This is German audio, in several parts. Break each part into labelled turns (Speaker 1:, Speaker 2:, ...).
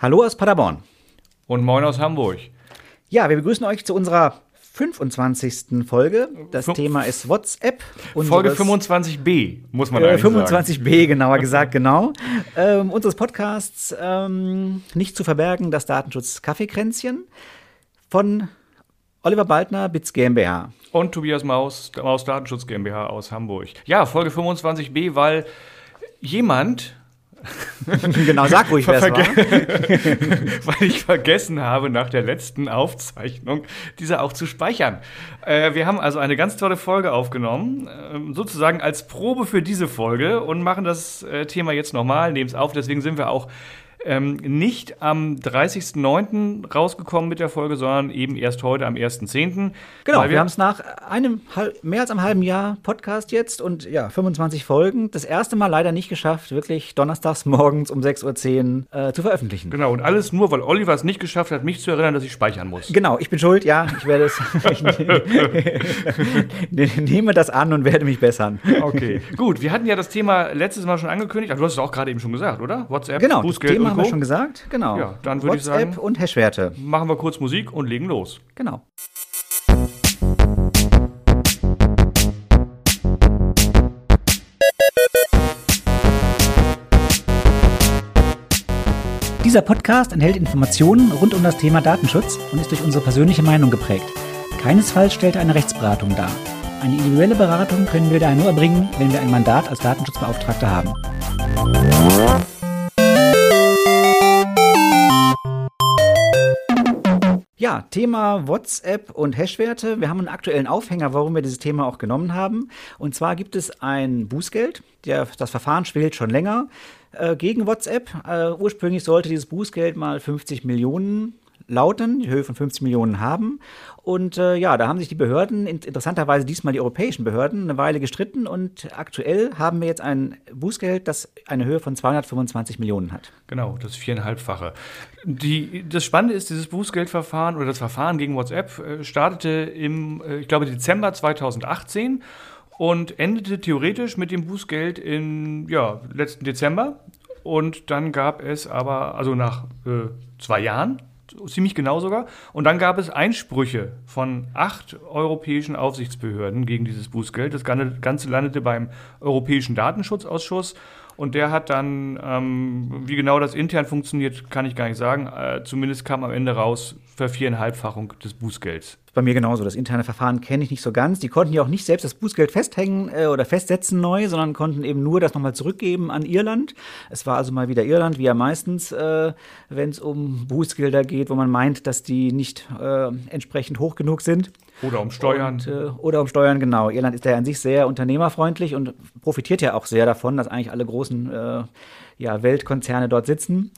Speaker 1: Hallo aus Paderborn.
Speaker 2: Und moin aus Hamburg.
Speaker 1: Ja, wir begrüßen euch zu unserer 25. Folge. Das
Speaker 2: Fün-
Speaker 1: Thema ist WhatsApp.
Speaker 2: Folge
Speaker 1: unseres-
Speaker 2: 25b, muss man
Speaker 1: Äh,
Speaker 2: eigentlich
Speaker 1: 25b, genauer gesagt, genau. Ähm, unseres Podcasts ähm, Nicht zu verbergen, das Datenschutz Kaffeekränzchen von Oliver Baldner, Bits GmbH.
Speaker 2: sagen. Und Tobias Maus, Maus Datenschutz GmbH aus Hamburg. Ja, Folge 25b, weil jemand,
Speaker 1: genau, sag ruhig, wer es war.
Speaker 2: weil ich vergessen habe, nach der letzten Aufzeichnung diese auch zu speichern. Äh, wir haben also eine ganz tolle Folge aufgenommen, ähm, sozusagen als Probe für diese Folge und machen das äh, Thema jetzt nochmal, nehmen es auf. Deswegen sind wir auch ähm, nicht am 30.09. rausgekommen mit der Folge, sondern eben erst heute am 1.10.
Speaker 1: Genau,
Speaker 2: Weil
Speaker 1: wir haben es nach einem mehr als einem halben Jahr Podcast jetzt und ja, 25 Folgen. Das erste Mal leider nicht geschafft, wirklich donnerstags morgens um 6.10 Uhr äh, zu veröffentlichen.
Speaker 2: Genau, und alles nur, weil Oliver es nicht geschafft hat, mich zu erinnern, dass ich speichern muss.
Speaker 1: Genau, ich bin schuld, ja, ich werde es. ich nehme das an und werde mich bessern.
Speaker 2: Okay, gut. Wir hatten ja das Thema letztes Mal schon angekündigt, aber du hast es auch gerade eben schon gesagt, oder? WhatsApp,
Speaker 1: Genau,
Speaker 2: Bußgeld
Speaker 1: Thema
Speaker 2: und
Speaker 1: haben wir schon gesagt. Genau.
Speaker 2: Ja, dann würde ich sagen-
Speaker 1: und Hashwerte.
Speaker 2: Machen wir kurz Musik und legen los.
Speaker 1: Genau. Dieser Podcast enthält Informationen rund um das Thema Datenschutz und ist durch unsere persönliche Meinung geprägt. Keinesfalls stellt er eine Rechtsberatung dar. Eine individuelle Beratung können wir daher nur erbringen, wenn wir ein Mandat als Datenschutzbeauftragter haben. Ja, Thema WhatsApp und Hashwerte. Wir haben einen aktuellen Aufhänger, warum wir dieses Thema auch genommen haben. Und zwar gibt es ein Bußgeld. Der, das Verfahren schwelt schon länger äh, gegen WhatsApp. Äh, ursprünglich sollte dieses Bußgeld mal 50 Millionen lauten, die Höhe von 50 Millionen haben. Und äh, ja, da haben sich die Behörden, in- interessanterweise diesmal die europäischen Behörden, eine Weile gestritten. Und aktuell haben wir jetzt ein Bußgeld, das eine Höhe von 225 Millionen hat.
Speaker 2: Genau, das viereinhalbfache. Die, das Spannende ist, dieses Bußgeldverfahren oder das Verfahren gegen WhatsApp äh, startete im, äh, ich glaube, Dezember 2018 und endete theoretisch mit dem Bußgeld im ja, letzten Dezember. Und dann gab es aber, also nach äh, zwei Jahren, ziemlich genau sogar, und dann gab es Einsprüche von acht europäischen Aufsichtsbehörden gegen dieses Bußgeld. Das Ganze landete beim Europäischen Datenschutzausschuss. Und der hat dann, ähm, wie genau das intern funktioniert, kann ich gar nicht sagen. Äh, zumindest kam am Ende raus Verviereinhalbfachung des Bußgelds.
Speaker 1: Bei mir genauso. Das interne Verfahren kenne ich nicht so ganz. Die konnten ja auch nicht selbst das Bußgeld festhängen äh, oder festsetzen neu, sondern konnten eben nur das nochmal zurückgeben an Irland. Es war also mal wieder Irland, wie ja meistens, äh, wenn es um Bußgelder geht, wo man meint, dass die nicht äh, entsprechend hoch genug sind.
Speaker 2: Oder um Steuern.
Speaker 1: Und, äh, oder um Steuern, genau. Irland ist ja an sich sehr unternehmerfreundlich und profitiert ja auch sehr davon, dass eigentlich alle großen äh, ja, Weltkonzerne dort sitzen.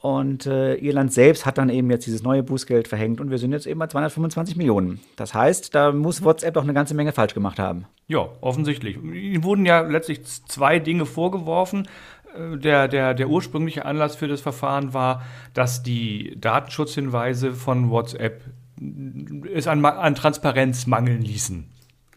Speaker 1: Und äh, Irland selbst hat dann eben jetzt dieses neue Bußgeld verhängt und wir sind jetzt eben bei 225 Millionen. Das heißt, da muss WhatsApp doch eine ganze Menge falsch gemacht haben.
Speaker 2: Ja, offensichtlich. Ihnen wurden ja letztlich zwei Dinge vorgeworfen. Äh, Der, der, der ursprüngliche Anlass für das Verfahren war, dass die Datenschutzhinweise von WhatsApp es an, an Transparenz mangeln ließen.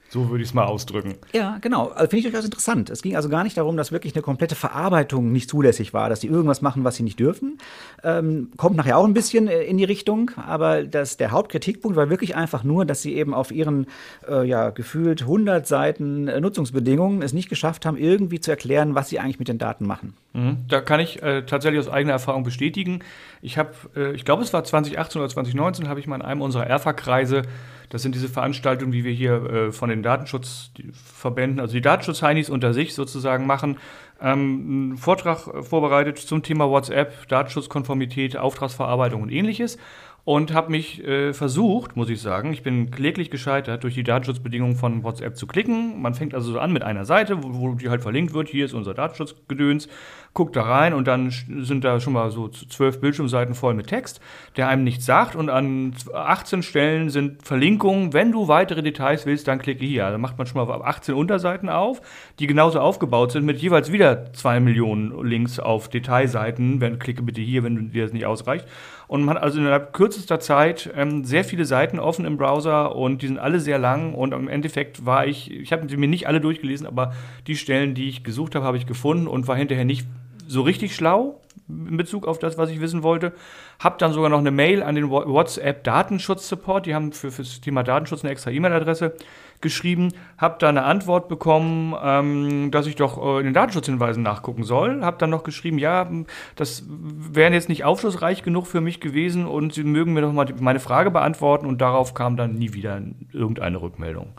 Speaker 2: So würde ich es mal ausdrücken.
Speaker 1: Ja, genau. Also finde ich durchaus interessant. Es ging also gar nicht darum, dass wirklich eine komplette Verarbeitung nicht zulässig war, dass die irgendwas machen, was sie nicht dürfen. Ähm, kommt nachher auch ein bisschen äh, in die Richtung, aber das, der Hauptkritikpunkt war wirklich einfach nur, dass sie eben auf ihren äh, ja, gefühlt 100 Seiten äh, Nutzungsbedingungen es nicht geschafft haben, irgendwie zu erklären, was sie eigentlich mit den Daten machen.
Speaker 2: Mhm. Da kann ich äh, tatsächlich aus eigener Erfahrung bestätigen. Ich habe, äh, ich glaube, es war 2018 oder 2019, habe ich mal in einem unserer ERFA-Kreise, das sind diese Veranstaltungen, wie wir hier äh, von den Datenschutzverbänden, also die Datenschutz-Heinis unter sich sozusagen machen, ähm, einen Vortrag vorbereitet zum Thema WhatsApp, Datenschutzkonformität, Auftragsverarbeitung und ähnliches. Und habe mich äh, versucht, muss ich sagen, ich bin kläglich gescheitert, durch die Datenschutzbedingungen von WhatsApp zu klicken. Man fängt also so an mit einer Seite, wo, wo die halt verlinkt wird, hier ist unser Datenschutzgedöns, guckt da rein und dann sind da schon mal so zwölf Bildschirmseiten voll mit Text, der einem nichts sagt. Und an 18 Stellen sind Verlinkungen. Wenn du weitere Details willst, dann klicke hier. Also macht man schon mal 18 Unterseiten auf, die genauso aufgebaut sind, mit jeweils wieder zwei Millionen Links auf Detailseiten. Wenn, klicke bitte hier, wenn dir das nicht ausreicht. Und man hat also innerhalb kürzester Zeit ähm, sehr viele Seiten offen im Browser und die sind alle sehr lang. Und im Endeffekt war ich, ich habe sie mir nicht alle durchgelesen, aber die Stellen, die ich gesucht habe, habe ich gefunden und war hinterher nicht so richtig schlau, in Bezug auf das, was ich wissen wollte. Hab dann sogar noch eine Mail an den WhatsApp Datenschutz Support. Die haben für, für das Thema Datenschutz eine extra E-Mail-Adresse geschrieben. Hab da eine Antwort bekommen, ähm, dass ich doch äh, in den Datenschutzhinweisen nachgucken soll. Hab dann noch geschrieben, ja, das wären jetzt nicht aufschlussreich genug für mich gewesen und sie mögen mir doch mal meine Frage beantworten. Und darauf kam dann nie wieder irgendeine Rückmeldung.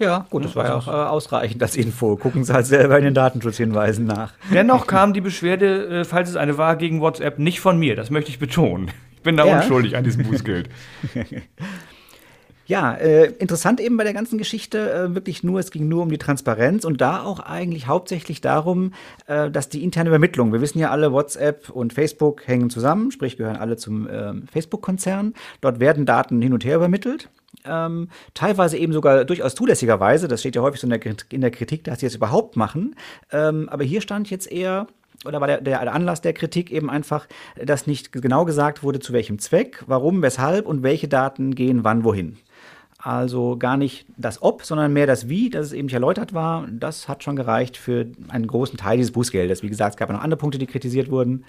Speaker 1: Ja, gut, das war ja auch äh, ausreichend als Info. Gucken Sie halt selber in den Datenschutzhinweisen nach.
Speaker 2: Dennoch kam die Beschwerde, äh, falls es eine war, gegen WhatsApp nicht von mir. Das möchte ich betonen. Ich bin da ja. unschuldig an diesem Bußgeld.
Speaker 1: Ja, äh, interessant eben bei der ganzen Geschichte äh, wirklich nur, es ging nur um die Transparenz und da auch eigentlich hauptsächlich darum, äh, dass die interne Übermittlung, wir wissen ja alle, WhatsApp und Facebook hängen zusammen, sprich gehören alle zum ähm, Facebook-Konzern. Dort werden Daten hin und her übermittelt ähm, teilweise eben sogar durchaus zulässigerweise, das steht ja häufig so in der, in der Kritik, dass sie es überhaupt machen. Ähm, aber hier stand jetzt eher, oder war der, der Anlass der Kritik eben einfach, dass nicht genau gesagt wurde, zu welchem Zweck, warum, weshalb und welche Daten gehen wann wohin. Also gar nicht das Ob, sondern mehr das Wie, dass es eben nicht erläutert war. Das hat schon gereicht für einen großen Teil dieses Bußgeldes. Wie gesagt, es gab noch andere Punkte, die kritisiert wurden,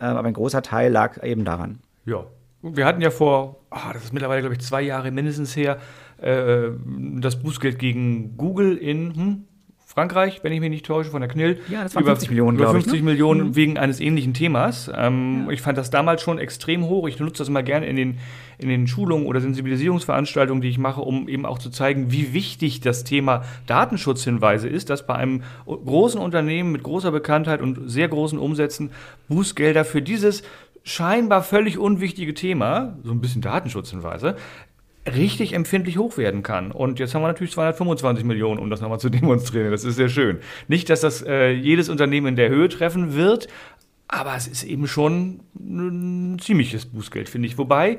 Speaker 1: äh, aber ein großer Teil lag eben daran.
Speaker 2: Ja, wir hatten ja vor, oh, das ist mittlerweile, glaube ich, zwei Jahre mindestens her, äh, das Bußgeld gegen Google in hm, Frankreich, wenn ich mich nicht täusche, von der Knill.
Speaker 1: Ja, das waren über, 50 Millionen, Über
Speaker 2: 50 ich, ne? Millionen mhm. wegen eines ähnlichen Themas. Ähm, ja. Ich fand das damals schon extrem hoch. Ich nutze das immer gerne in den, in den Schulungen oder Sensibilisierungsveranstaltungen, die ich mache, um eben auch zu zeigen, wie wichtig das Thema Datenschutzhinweise ist, dass bei einem großen Unternehmen mit großer Bekanntheit und sehr großen Umsätzen Bußgelder für dieses scheinbar völlig unwichtige Thema, so ein bisschen Datenschutzhinweise, richtig empfindlich hoch werden kann. Und jetzt haben wir natürlich 225 Millionen, um das nochmal zu demonstrieren. Das ist sehr schön. Nicht, dass das äh, jedes Unternehmen in der Höhe treffen wird, aber es ist eben schon ein ziemliches Bußgeld, finde ich. Wobei,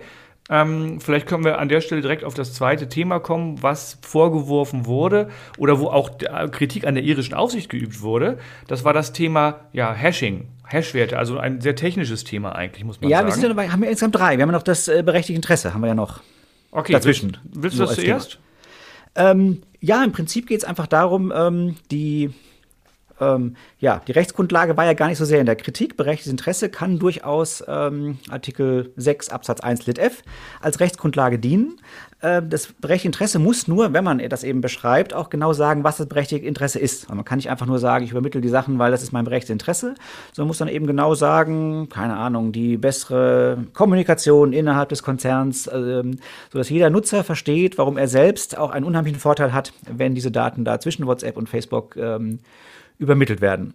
Speaker 2: ähm, vielleicht können wir an der Stelle direkt auf das zweite Thema kommen, was vorgeworfen wurde oder wo auch Kritik an der irischen Aufsicht geübt wurde. Das war das Thema ja, Hashing. Hashwerte, also ein sehr technisches Thema eigentlich, muss man
Speaker 1: ja,
Speaker 2: sagen.
Speaker 1: Ja, wir sind ja dabei, haben wir insgesamt drei. Wir haben ja noch das äh, berechtigte Interesse, haben wir ja noch
Speaker 2: okay, dazwischen. Willst, willst du das zuerst?
Speaker 1: Ähm, ja, im Prinzip geht es einfach darum, ähm, die ähm, ja, die Rechtsgrundlage war ja gar nicht so sehr in der Kritik. Berechtigtes Interesse kann durchaus ähm, Artikel 6 Absatz 1 Lit F als Rechtsgrundlage dienen. Äh, das berechtigte Interesse muss nur, wenn man das eben beschreibt, auch genau sagen, was das berechtigte Interesse ist. Also man kann nicht einfach nur sagen, ich übermittle die Sachen, weil das ist mein berechtigtes Interesse, sondern muss dann eben genau sagen, keine Ahnung, die bessere Kommunikation innerhalb des Konzerns, äh, sodass jeder Nutzer versteht, warum er selbst auch einen unheimlichen Vorteil hat, wenn diese Daten da zwischen WhatsApp und Facebook ähm, übermittelt werden.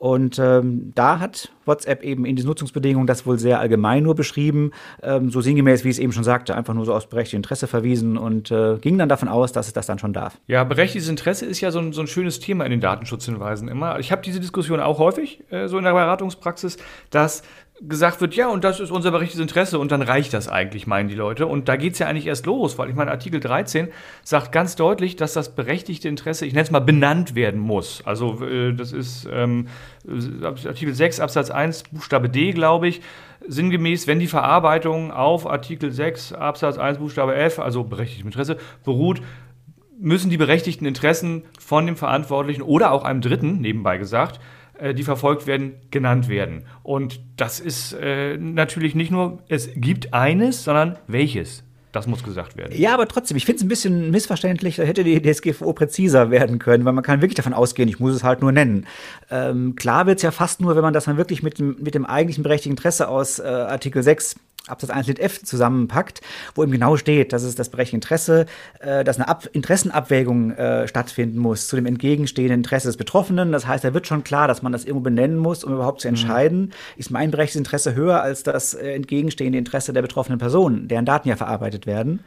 Speaker 1: Und ähm, da hat WhatsApp eben in die Nutzungsbedingungen das wohl sehr allgemein nur beschrieben, ähm, so sinngemäß, wie ich es eben schon sagte, einfach nur so aus berechtigtem Interesse verwiesen und äh, ging dann davon aus, dass es das dann schon darf.
Speaker 2: Ja, berechtigtes Interesse ist ja so ein, so ein schönes Thema in den Datenschutzhinweisen immer. Ich habe diese Diskussion auch häufig äh, so in der Beratungspraxis, dass gesagt wird, ja, und das ist unser berechtigtes Interesse und dann reicht das eigentlich, meinen die Leute. Und da geht es ja eigentlich erst los, weil ich meine, Artikel 13 sagt ganz deutlich, dass das berechtigte Interesse, ich nenne es mal, benannt werden muss. Also äh, das ist ähm, Artikel 6 Absatz 1 Buchstabe D, glaube ich, sinngemäß, wenn die Verarbeitung auf Artikel 6 Absatz 1 Buchstabe F, also berechtigtes Interesse, beruht, müssen die berechtigten Interessen von dem Verantwortlichen oder auch einem Dritten, nebenbei gesagt, äh, die verfolgt werden, genannt werden. Und das ist äh, natürlich nicht nur, es gibt eines, sondern welches. Das muss gesagt werden.
Speaker 1: Ja, aber trotzdem, ich finde es ein bisschen missverständlich, da hätte die DSGVO präziser werden können, weil man kann wirklich davon ausgehen, ich muss es halt nur nennen. Ähm, klar wird es ja fast nur, wenn man das dann wirklich mit dem, mit dem eigentlichen berechtigten Interesse aus äh, Artikel 6 Absatz 1 Lit F zusammenpackt, wo eben genau steht, dass es das berechtigte Interesse, äh, dass eine Ab Interessenabwägung äh, stattfinden muss zu dem entgegenstehenden Interesse des Betroffenen. Das heißt, da wird schon klar, dass man das irgendwo benennen muss, um überhaupt zu mhm. entscheiden, mhm. ist mein berechtigtes Interesse höher als das äh, entgegenstehende Interesse der betroffenen Person, deren Daten ja verarbeitet werden.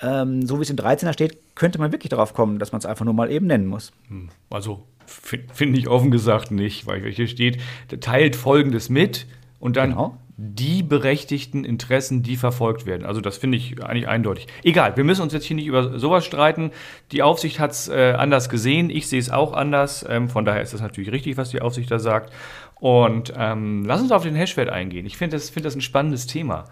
Speaker 1: Ähm, so wie es in 13er steht, könnte man wirklich darauf kommen, dass man es einfach nur mal eben nennen muss.
Speaker 2: Hm. Also finde ich offen gesagt nicht, weil hier steht, teilt Folgendes mit und dann genau die berechtigten Interessen, die verfolgt werden. Also das finde ich eigentlich eindeutig. Egal, wir müssen uns jetzt hier nicht über sowas streiten. Die Aufsicht hat es äh, anders gesehen, ich sehe es auch anders. Ähm, von daher ist das natürlich richtig, was die Aufsicht da sagt. Und ähm, lass uns auf den Hashwert eingehen. Ich finde das, find das ein spannendes Thema.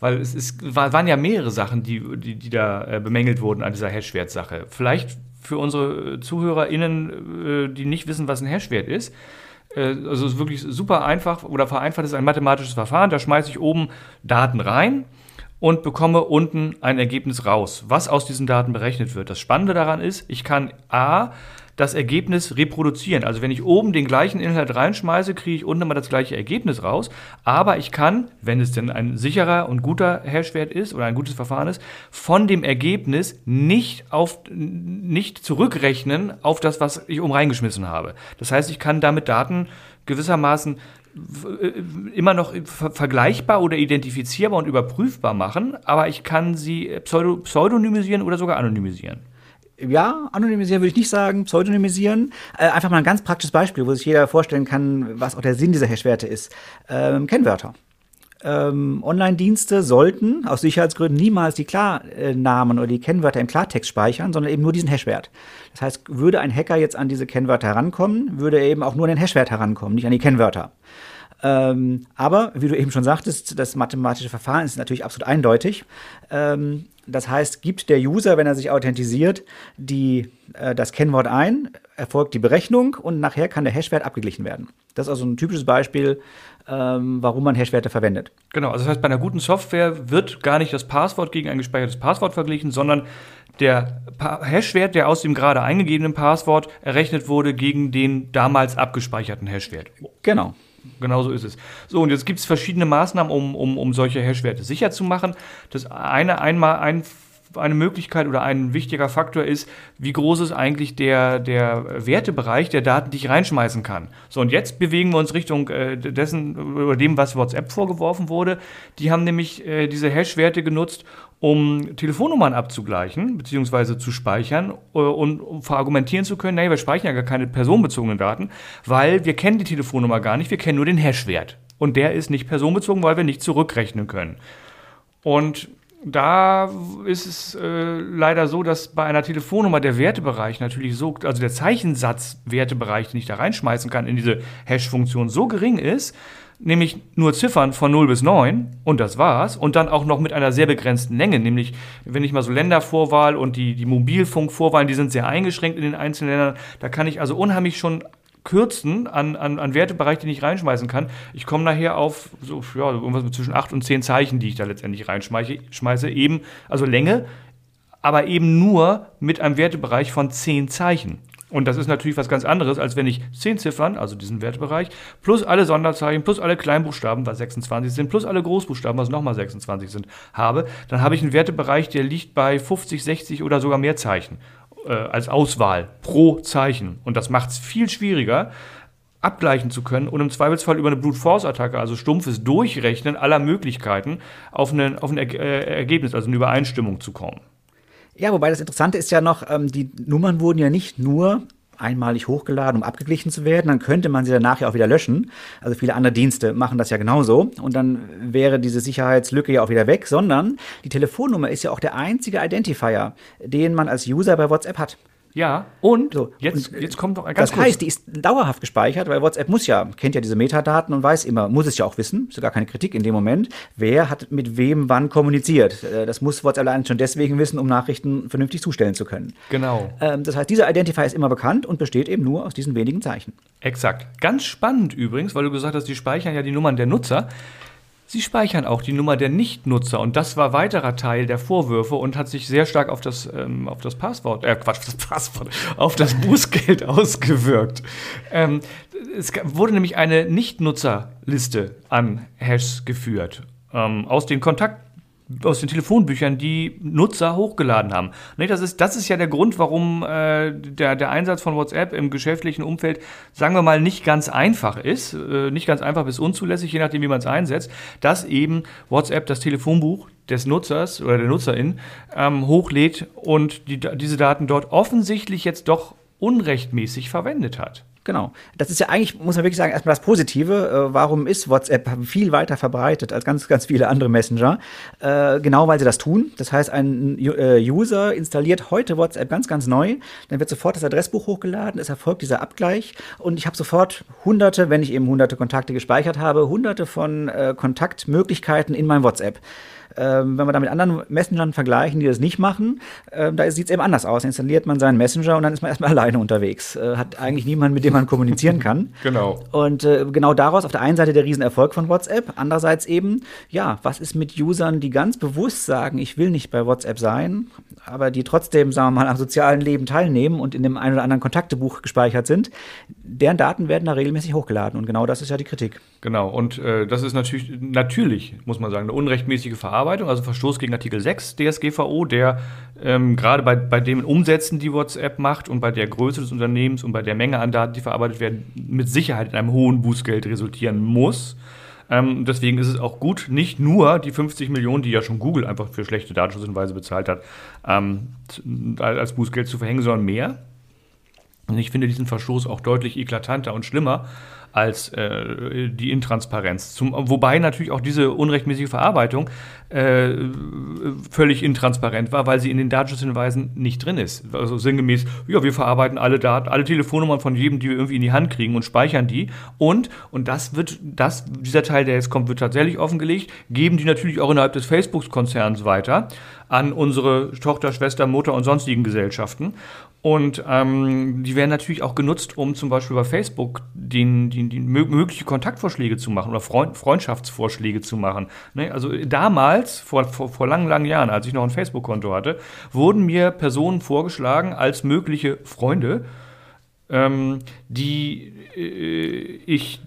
Speaker 2: Weil es ist, waren ja mehrere Sachen, die, die, die da äh, bemängelt wurden an dieser Hashwert-Sache. Vielleicht für unsere ZuhörerInnen, äh, die nicht wissen, was ein Hashwert ist. Äh, also es ist wirklich super einfach oder vereinfacht ist ein mathematisches Verfahren. Da schmeiße ich oben Daten rein und bekomme unten ein Ergebnis raus, was aus diesen Daten berechnet wird. Das Spannende daran ist, ich kann A das Ergebnis reproduzieren. Also wenn ich oben den gleichen Inhalt reinschmeiße, kriege ich unten immer das gleiche Ergebnis raus. Aber ich kann, wenn es denn ein sicherer und guter Hashwert ist oder ein gutes Verfahren ist, von dem Ergebnis nicht, auf, nicht zurückrechnen auf das, was ich oben reingeschmissen habe. Das heißt, ich kann damit Daten gewissermaßen äh, immer noch vergleichbar oder identifizierbar und überprüfbar machen, aber ich kann sie pseudonymisieren oder sogar anonymisieren
Speaker 1: ja, anonymisieren würde ich nicht sagen, pseudonymisieren. Äh, einfach mal ein ganz praktisches Beispiel, wo sich jeder vorstellen kann, was auch der Sinn dieser Hashwerte ist. Ähm, Kennwörter. Ähm, Online-Dienste sollten aus Sicherheitsgründen niemals die Klarnamen oder die Kennwörter im Klartext speichern, sondern eben nur diesen Hashwert. Das heißt, würde ein Hacker jetzt an diese Kennwörter herankommen, würde er eben auch nur an den Hashwert herankommen, nicht an die Kennwörter. Ähm, aber, wie du eben schon sagtest, das mathematische Verfahren ist natürlich absolut eindeutig. Ähm, das heißt, gibt der User, wenn er sich authentisiert, die, äh, das Kennwort ein, erfolgt die Berechnung und nachher kann der Hashwert abgeglichen werden. Das ist also ein typisches Beispiel, ähm, warum man Hashwerte verwendet.
Speaker 2: Genau, also das heißt, bei einer guten Software wird gar nicht das Passwort gegen ein gespeichertes Passwort verglichen, sondern der pa Hashwert, der aus dem gerade eingegebenen Passwort errechnet wurde, gegen den damals abgespeicherten Hashwert.
Speaker 1: Genau.
Speaker 2: Genau so ist es. So, und jetzt gibt es verschiedene Maßnahmen, um, um, um solche Hashwerte sicher zu machen. Das eine, einmal, ein, eine Möglichkeit oder ein wichtiger Faktor ist, wie groß ist eigentlich der, der Wertebereich der Daten, die ich reinschmeißen kann. So, und jetzt bewegen wir uns Richtung äh, dessen oder dem, was WhatsApp vorgeworfen wurde. Die haben nämlich äh, diese Hash-Werte genutzt, um Telefonnummern abzugleichen bzw. zu speichern äh, und um verargumentieren zu können, naja, wir speichern ja gar keine personenbezogenen Daten, weil wir kennen die Telefonnummer gar nicht, wir kennen nur den Hashwert. Und der ist nicht personenbezogen, weil wir nicht zurückrechnen können. Und da ist es äh, leider so, dass bei einer Telefonnummer der Wertebereich natürlich so, also der Zeichensatz-Wertebereich, den ich da reinschmeißen kann in diese Hash-Funktion, so gering ist, nämlich nur Ziffern von 0 bis 9 und das war's. Und dann auch noch mit einer sehr begrenzten Länge, nämlich wenn ich mal so Ländervorwahl und die, die Mobilfunkvorwahlen, die sind sehr eingeschränkt in den einzelnen Ländern. Da kann ich also unheimlich schon kürzen an, an, an Wertebereich, den ich reinschmeißen kann. Ich komme nachher auf so, ja, irgendwas zwischen 8 und 10 Zeichen, die ich da letztendlich reinschmeiße, schmeiße, eben, also Länge, aber eben nur mit einem Wertebereich von 10 Zeichen. Und das ist natürlich was ganz anderes, als wenn ich 10 Ziffern, also diesen Wertebereich, plus alle Sonderzeichen, plus alle Kleinbuchstaben, was 26 sind, plus alle Großbuchstaben, was nochmal 26 sind, habe. Dann habe ich einen Wertebereich, der liegt bei 50, 60 oder sogar mehr Zeichen äh, als Auswahl pro Zeichen. Und das macht es viel schwieriger, abgleichen zu können und im Zweifelsfall über eine Brute Force Attacke, also stumpfes Durchrechnen aller Möglichkeiten, auf, eine, auf ein äh, Ergebnis, also eine Übereinstimmung zu kommen.
Speaker 1: Ja, wobei das Interessante ist ja noch, ähm, die Nummern wurden ja nicht nur einmalig hochgeladen, um abgeglichen zu werden, dann könnte man sie danach ja auch wieder löschen. Also viele andere Dienste machen das ja genauso und dann wäre diese Sicherheitslücke ja auch wieder weg, sondern die Telefonnummer ist ja auch der einzige Identifier, den man als User bei WhatsApp hat.
Speaker 2: Ja, und so, jetzt, und, jetzt kommt noch
Speaker 1: ein ganz Das kurz. heißt, die ist dauerhaft gespeichert, weil WhatsApp muss ja, kennt ja diese Metadaten und weiß immer, muss es ja auch wissen, ist ja gar keine Kritik in dem Moment, wer hat mit wem wann kommuniziert. Äh, das muss WhatsApp allein schon deswegen wissen, um Nachrichten vernünftig zustellen zu können.
Speaker 2: Genau.
Speaker 1: Ähm, das heißt, dieser Identifier ist immer bekannt und besteht eben nur aus diesen wenigen Zeichen.
Speaker 2: Exakt. Ganz spannend übrigens, weil du gesagt hast, die speichern ja die Nummern der Nutzer. Sie speichern auch die Nummer der Nichtnutzer und das war weiterer Teil der Vorwürfe und hat sich sehr stark auf das, ähm, auf das Passwort, äh, Quatsch, das Passwort, auf das Bußgeld ausgewirkt. Ähm, es wurde nämlich eine Nichtnutzerliste an Hashs geführt. Ähm, aus den Kontakt aus den Telefonbüchern, die Nutzer hochgeladen haben. Das ist, das ist ja der Grund, warum äh, der, der Einsatz von WhatsApp im geschäftlichen Umfeld, sagen wir mal, nicht ganz einfach ist, äh, nicht ganz einfach bis unzulässig, je nachdem, wie man es einsetzt, dass eben WhatsApp das Telefonbuch des Nutzers oder der Nutzerin ähm, hochlädt und die, diese Daten dort offensichtlich jetzt doch unrechtmäßig verwendet hat.
Speaker 1: Genau. Das ist ja eigentlich, muss man wirklich sagen, erstmal das Positive. Äh, warum ist WhatsApp viel weiter verbreitet als ganz, ganz viele andere Messenger? Äh, genau, weil sie das tun. Das heißt, ein äh, User installiert heute WhatsApp ganz, ganz neu. Dann wird sofort das Adressbuch hochgeladen. Es erfolgt dieser Abgleich. Und ich habe sofort hunderte, wenn ich eben hunderte Kontakte gespeichert habe, hunderte von äh, Kontaktmöglichkeiten in meinem WhatsApp. Ähm, wenn wir da mit anderen Messengern vergleichen, die das nicht machen, äh, da sieht es eben anders aus. Installiert man seinen Messenger und dann ist man erstmal alleine unterwegs. Äh, hat eigentlich niemanden, mit dem man kommunizieren kann.
Speaker 2: Genau.
Speaker 1: Und äh, genau daraus auf der einen Seite der Riesenerfolg von WhatsApp, andererseits eben, ja, was ist mit Usern, die ganz bewusst sagen, ich will nicht bei WhatsApp sein, aber die trotzdem, sagen wir mal, am sozialen Leben teilnehmen und in dem einen oder anderen Kontaktebuch gespeichert sind, deren Daten werden da regelmäßig hochgeladen. Und genau das ist ja die Kritik.
Speaker 2: Genau, und äh, das ist natürlich, natürlich, muss man sagen, eine unrechtmäßige Verarbeitung, also Verstoß gegen Artikel 6 DSGVO, der ähm, gerade bei, bei den Umsätzen, die WhatsApp macht und bei der Größe des Unternehmens und bei der Menge an Daten, die verarbeitet werden, mit Sicherheit in einem hohen Bußgeld resultieren muss. Ähm, deswegen ist es auch gut, nicht nur die 50 Millionen, die ja schon Google einfach für schlechte Datenschutzhinweise bezahlt hat, ähm, als Bußgeld zu verhängen, sondern mehr. Und ich finde diesen Verstoß auch deutlich eklatanter und schlimmer als äh, die Intransparenz. Zum, wobei natürlich auch diese unrechtmäßige Verarbeitung äh, völlig intransparent war, weil sie in den Datenschutzhinweisen nicht drin ist. Also sinngemäß, ja, wir verarbeiten alle Daten, alle Telefonnummern von jedem, die wir irgendwie in die Hand kriegen und speichern die. Und, und das wird, das, dieser Teil, der jetzt kommt, wird tatsächlich offengelegt, geben die natürlich auch innerhalb des Facebook-Konzerns weiter an unsere Tochter, Schwester, Mutter und sonstigen Gesellschaften. Und ähm, die werden natürlich auch genutzt, um zum Beispiel bei Facebook den, den, den mögliche Kontaktvorschläge zu machen oder Freund, Freundschaftsvorschläge zu machen. Ne? Also damals, vor, vor, vor langen, langen Jahren, als ich noch ein Facebook-Konto hatte, wurden mir Personen vorgeschlagen als mögliche Freunde, ähm, die äh, ich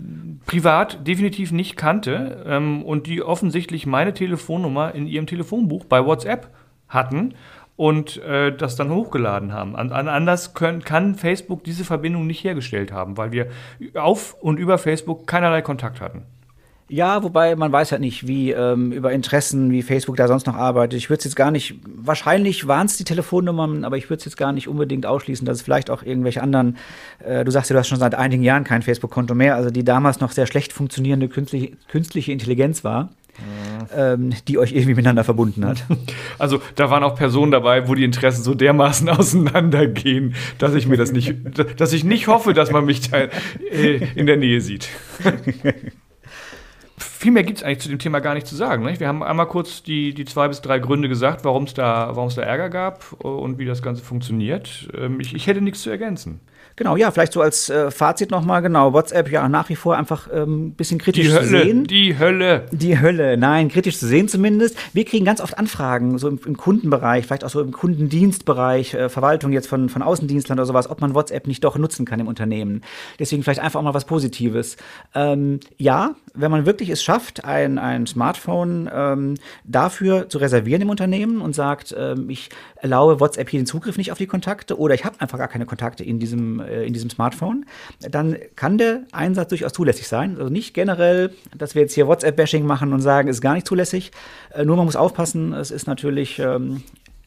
Speaker 2: privat definitiv nicht kannte ähm, und die offensichtlich meine Telefonnummer in ihrem Telefonbuch bei WhatsApp hatten und äh, das dann hochgeladen haben. An, an anders können, kann Facebook diese Verbindung nicht hergestellt haben, weil wir auf und über Facebook keinerlei Kontakt hatten.
Speaker 1: Ja, wobei man weiß halt nicht, wie ähm, über Interessen, wie Facebook da sonst noch arbeitet. Ich würde es jetzt gar nicht, wahrscheinlich waren es die Telefonnummern, aber ich würde es jetzt gar nicht unbedingt ausschließen, dass es vielleicht auch irgendwelche anderen, äh, du sagst ja, du hast schon seit einigen Jahren kein Facebook-Konto mehr, also die damals noch sehr schlecht funktionierende künstliche, künstliche Intelligenz war ähm, die euch irgendwie miteinander verbunden hat.
Speaker 2: Also da waren auch Personen dabei, wo die Interessen so dermaßen auseinandergehen, dass ich mir das nicht, dass ich nicht hoffe, dass man mich da äh, in der Nähe sieht. Viel mehr gibt es eigentlich zu dem Thema gar nicht zu sagen. Nicht? Wir haben einmal kurz die, die zwei bis drei Gründe gesagt, warum es da, da Ärger gab und wie das Ganze funktioniert. Ähm, ich, ich hätte nichts zu ergänzen.
Speaker 1: Genau, ja, vielleicht so als äh, Fazit nochmal, genau, WhatsApp ja nach wie vor einfach ein ähm, bisschen kritisch
Speaker 2: die Hölle,
Speaker 1: zu sehen.
Speaker 2: Die Hölle.
Speaker 1: Die Hölle, nein, kritisch zu sehen zumindest. Wir kriegen ganz oft Anfragen, so im, im Kundenbereich, vielleicht auch so im Kundendienstbereich, äh, Verwaltung jetzt von, von Außendienstlern oder sowas, ob man WhatsApp nicht doch nutzen kann im Unternehmen. Deswegen vielleicht einfach auch mal was Positives. Ähm, ja, wenn man wirklich es schafft, ein, ein Smartphone ähm, dafür zu reservieren im Unternehmen und sagt, ähm, ich erlaube WhatsApp hier den Zugriff nicht auf die Kontakte oder ich habe einfach gar keine Kontakte in diesem, in diesem Smartphone, dann kann der Einsatz durchaus zulässig sein. Also nicht generell, dass wir jetzt hier WhatsApp-Bashing machen und sagen, ist gar nicht zulässig. Äh, nur man muss aufpassen, es ist natürlich ähm,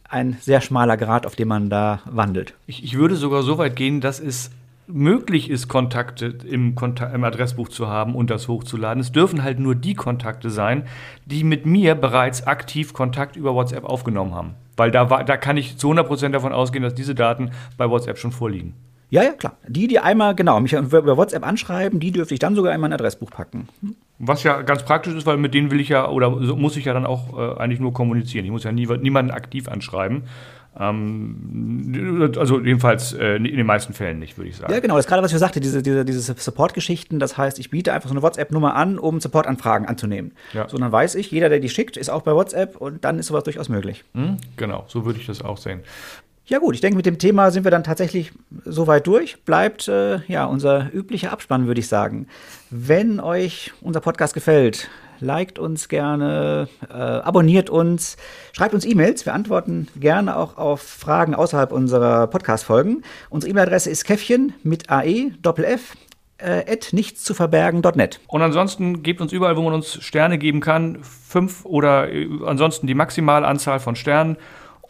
Speaker 1: ein sehr schmaler Grad, auf dem man da wandelt.
Speaker 2: Ich, ich würde sogar so weit gehen, dass es möglich ist, Kontakte im, Kontakt, im, Adressbuch zu haben und das hochzuladen. Es dürfen halt nur die Kontakte sein, die mit mir bereits aktiv Kontakt über WhatsApp aufgenommen haben. Weil da, war, da kann ich zu 100% davon ausgehen, dass diese Daten bei WhatsApp schon vorliegen.
Speaker 1: Ja, ja, klar. Die, die einmal, genau, mich über WhatsApp anschreiben, die dürfte ich dann sogar in mein Adressbuch packen. Hm?
Speaker 2: Was ja ganz praktisch ist, weil mit denen will ich ja oder muss ich ja dann auch äh, eigentlich nur kommunizieren. Ich muss ja nie, niemanden aktiv anschreiben. Ähm, also jedenfalls äh, in den meisten Fällen nicht, würde ich sagen.
Speaker 1: Ja, genau, das ist gerade, was ich sagte, diese, diese, diese Support-Geschichten. Das heißt, ich biete einfach so eine WhatsApp-Nummer an, um Support-Anfragen anzunehmen. Ja. So, dann weiß ich, jeder, der die schickt, ist auch bei WhatsApp und dann ist sowas durchaus möglich.
Speaker 2: Mhm, genau, so würde ich das auch sehen.
Speaker 1: Ja gut, ich denke, mit dem Thema sind wir dann tatsächlich soweit durch. Bleibt äh, ja unser üblicher Abspann, würde ich sagen. Wenn euch unser Podcast gefällt, liked uns gerne, äh, abonniert uns, schreibt uns E-Mails. Wir antworten gerne auch auf Fragen außerhalb unserer Podcast-Folgen. Unsere E-Mail-Adresse ist käffchen mit ae, doppel f, äh, at nichts zu verbergen.net.
Speaker 2: Und ansonsten gebt uns überall, wo man uns Sterne geben kann, fünf oder äh, ansonsten die maximale Anzahl von Sternen.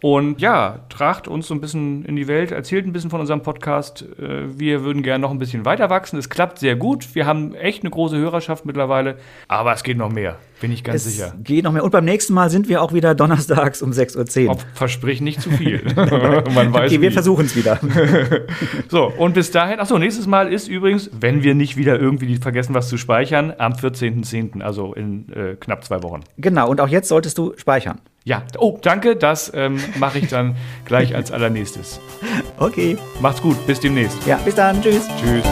Speaker 2: Und ja, tragt uns so ein bisschen in die Welt, erzählt ein bisschen von unserem Podcast. Äh, wir würden gerne noch ein bisschen weiter wachsen. Es klappt sehr gut. Wir haben echt eine große Hörerschaft mittlerweile. Aber es geht noch mehr, bin ich ganz
Speaker 1: es
Speaker 2: sicher.
Speaker 1: geht noch mehr. Und beim nächsten Mal sind wir auch wieder donnerstags um 6.10 Uhr.
Speaker 2: Versprich nicht zu viel. Man weiß
Speaker 1: okay, wir versuchen es wieder.
Speaker 2: So, und bis dahin, achso, nächstes Mal ist übrigens, wenn wir nicht wieder irgendwie vergessen, was zu speichern, am 14.10., also in äh, knapp zwei Wochen.
Speaker 1: genau, und auch jetzt solltest du speichern.
Speaker 2: Ja, oh, danke, das ähm, mache ich dann gleich als allernächstes.
Speaker 1: Okay.
Speaker 2: Macht's gut, bis demnächst.
Speaker 1: Ja, bis dann. Tschüss.
Speaker 2: Tschüss.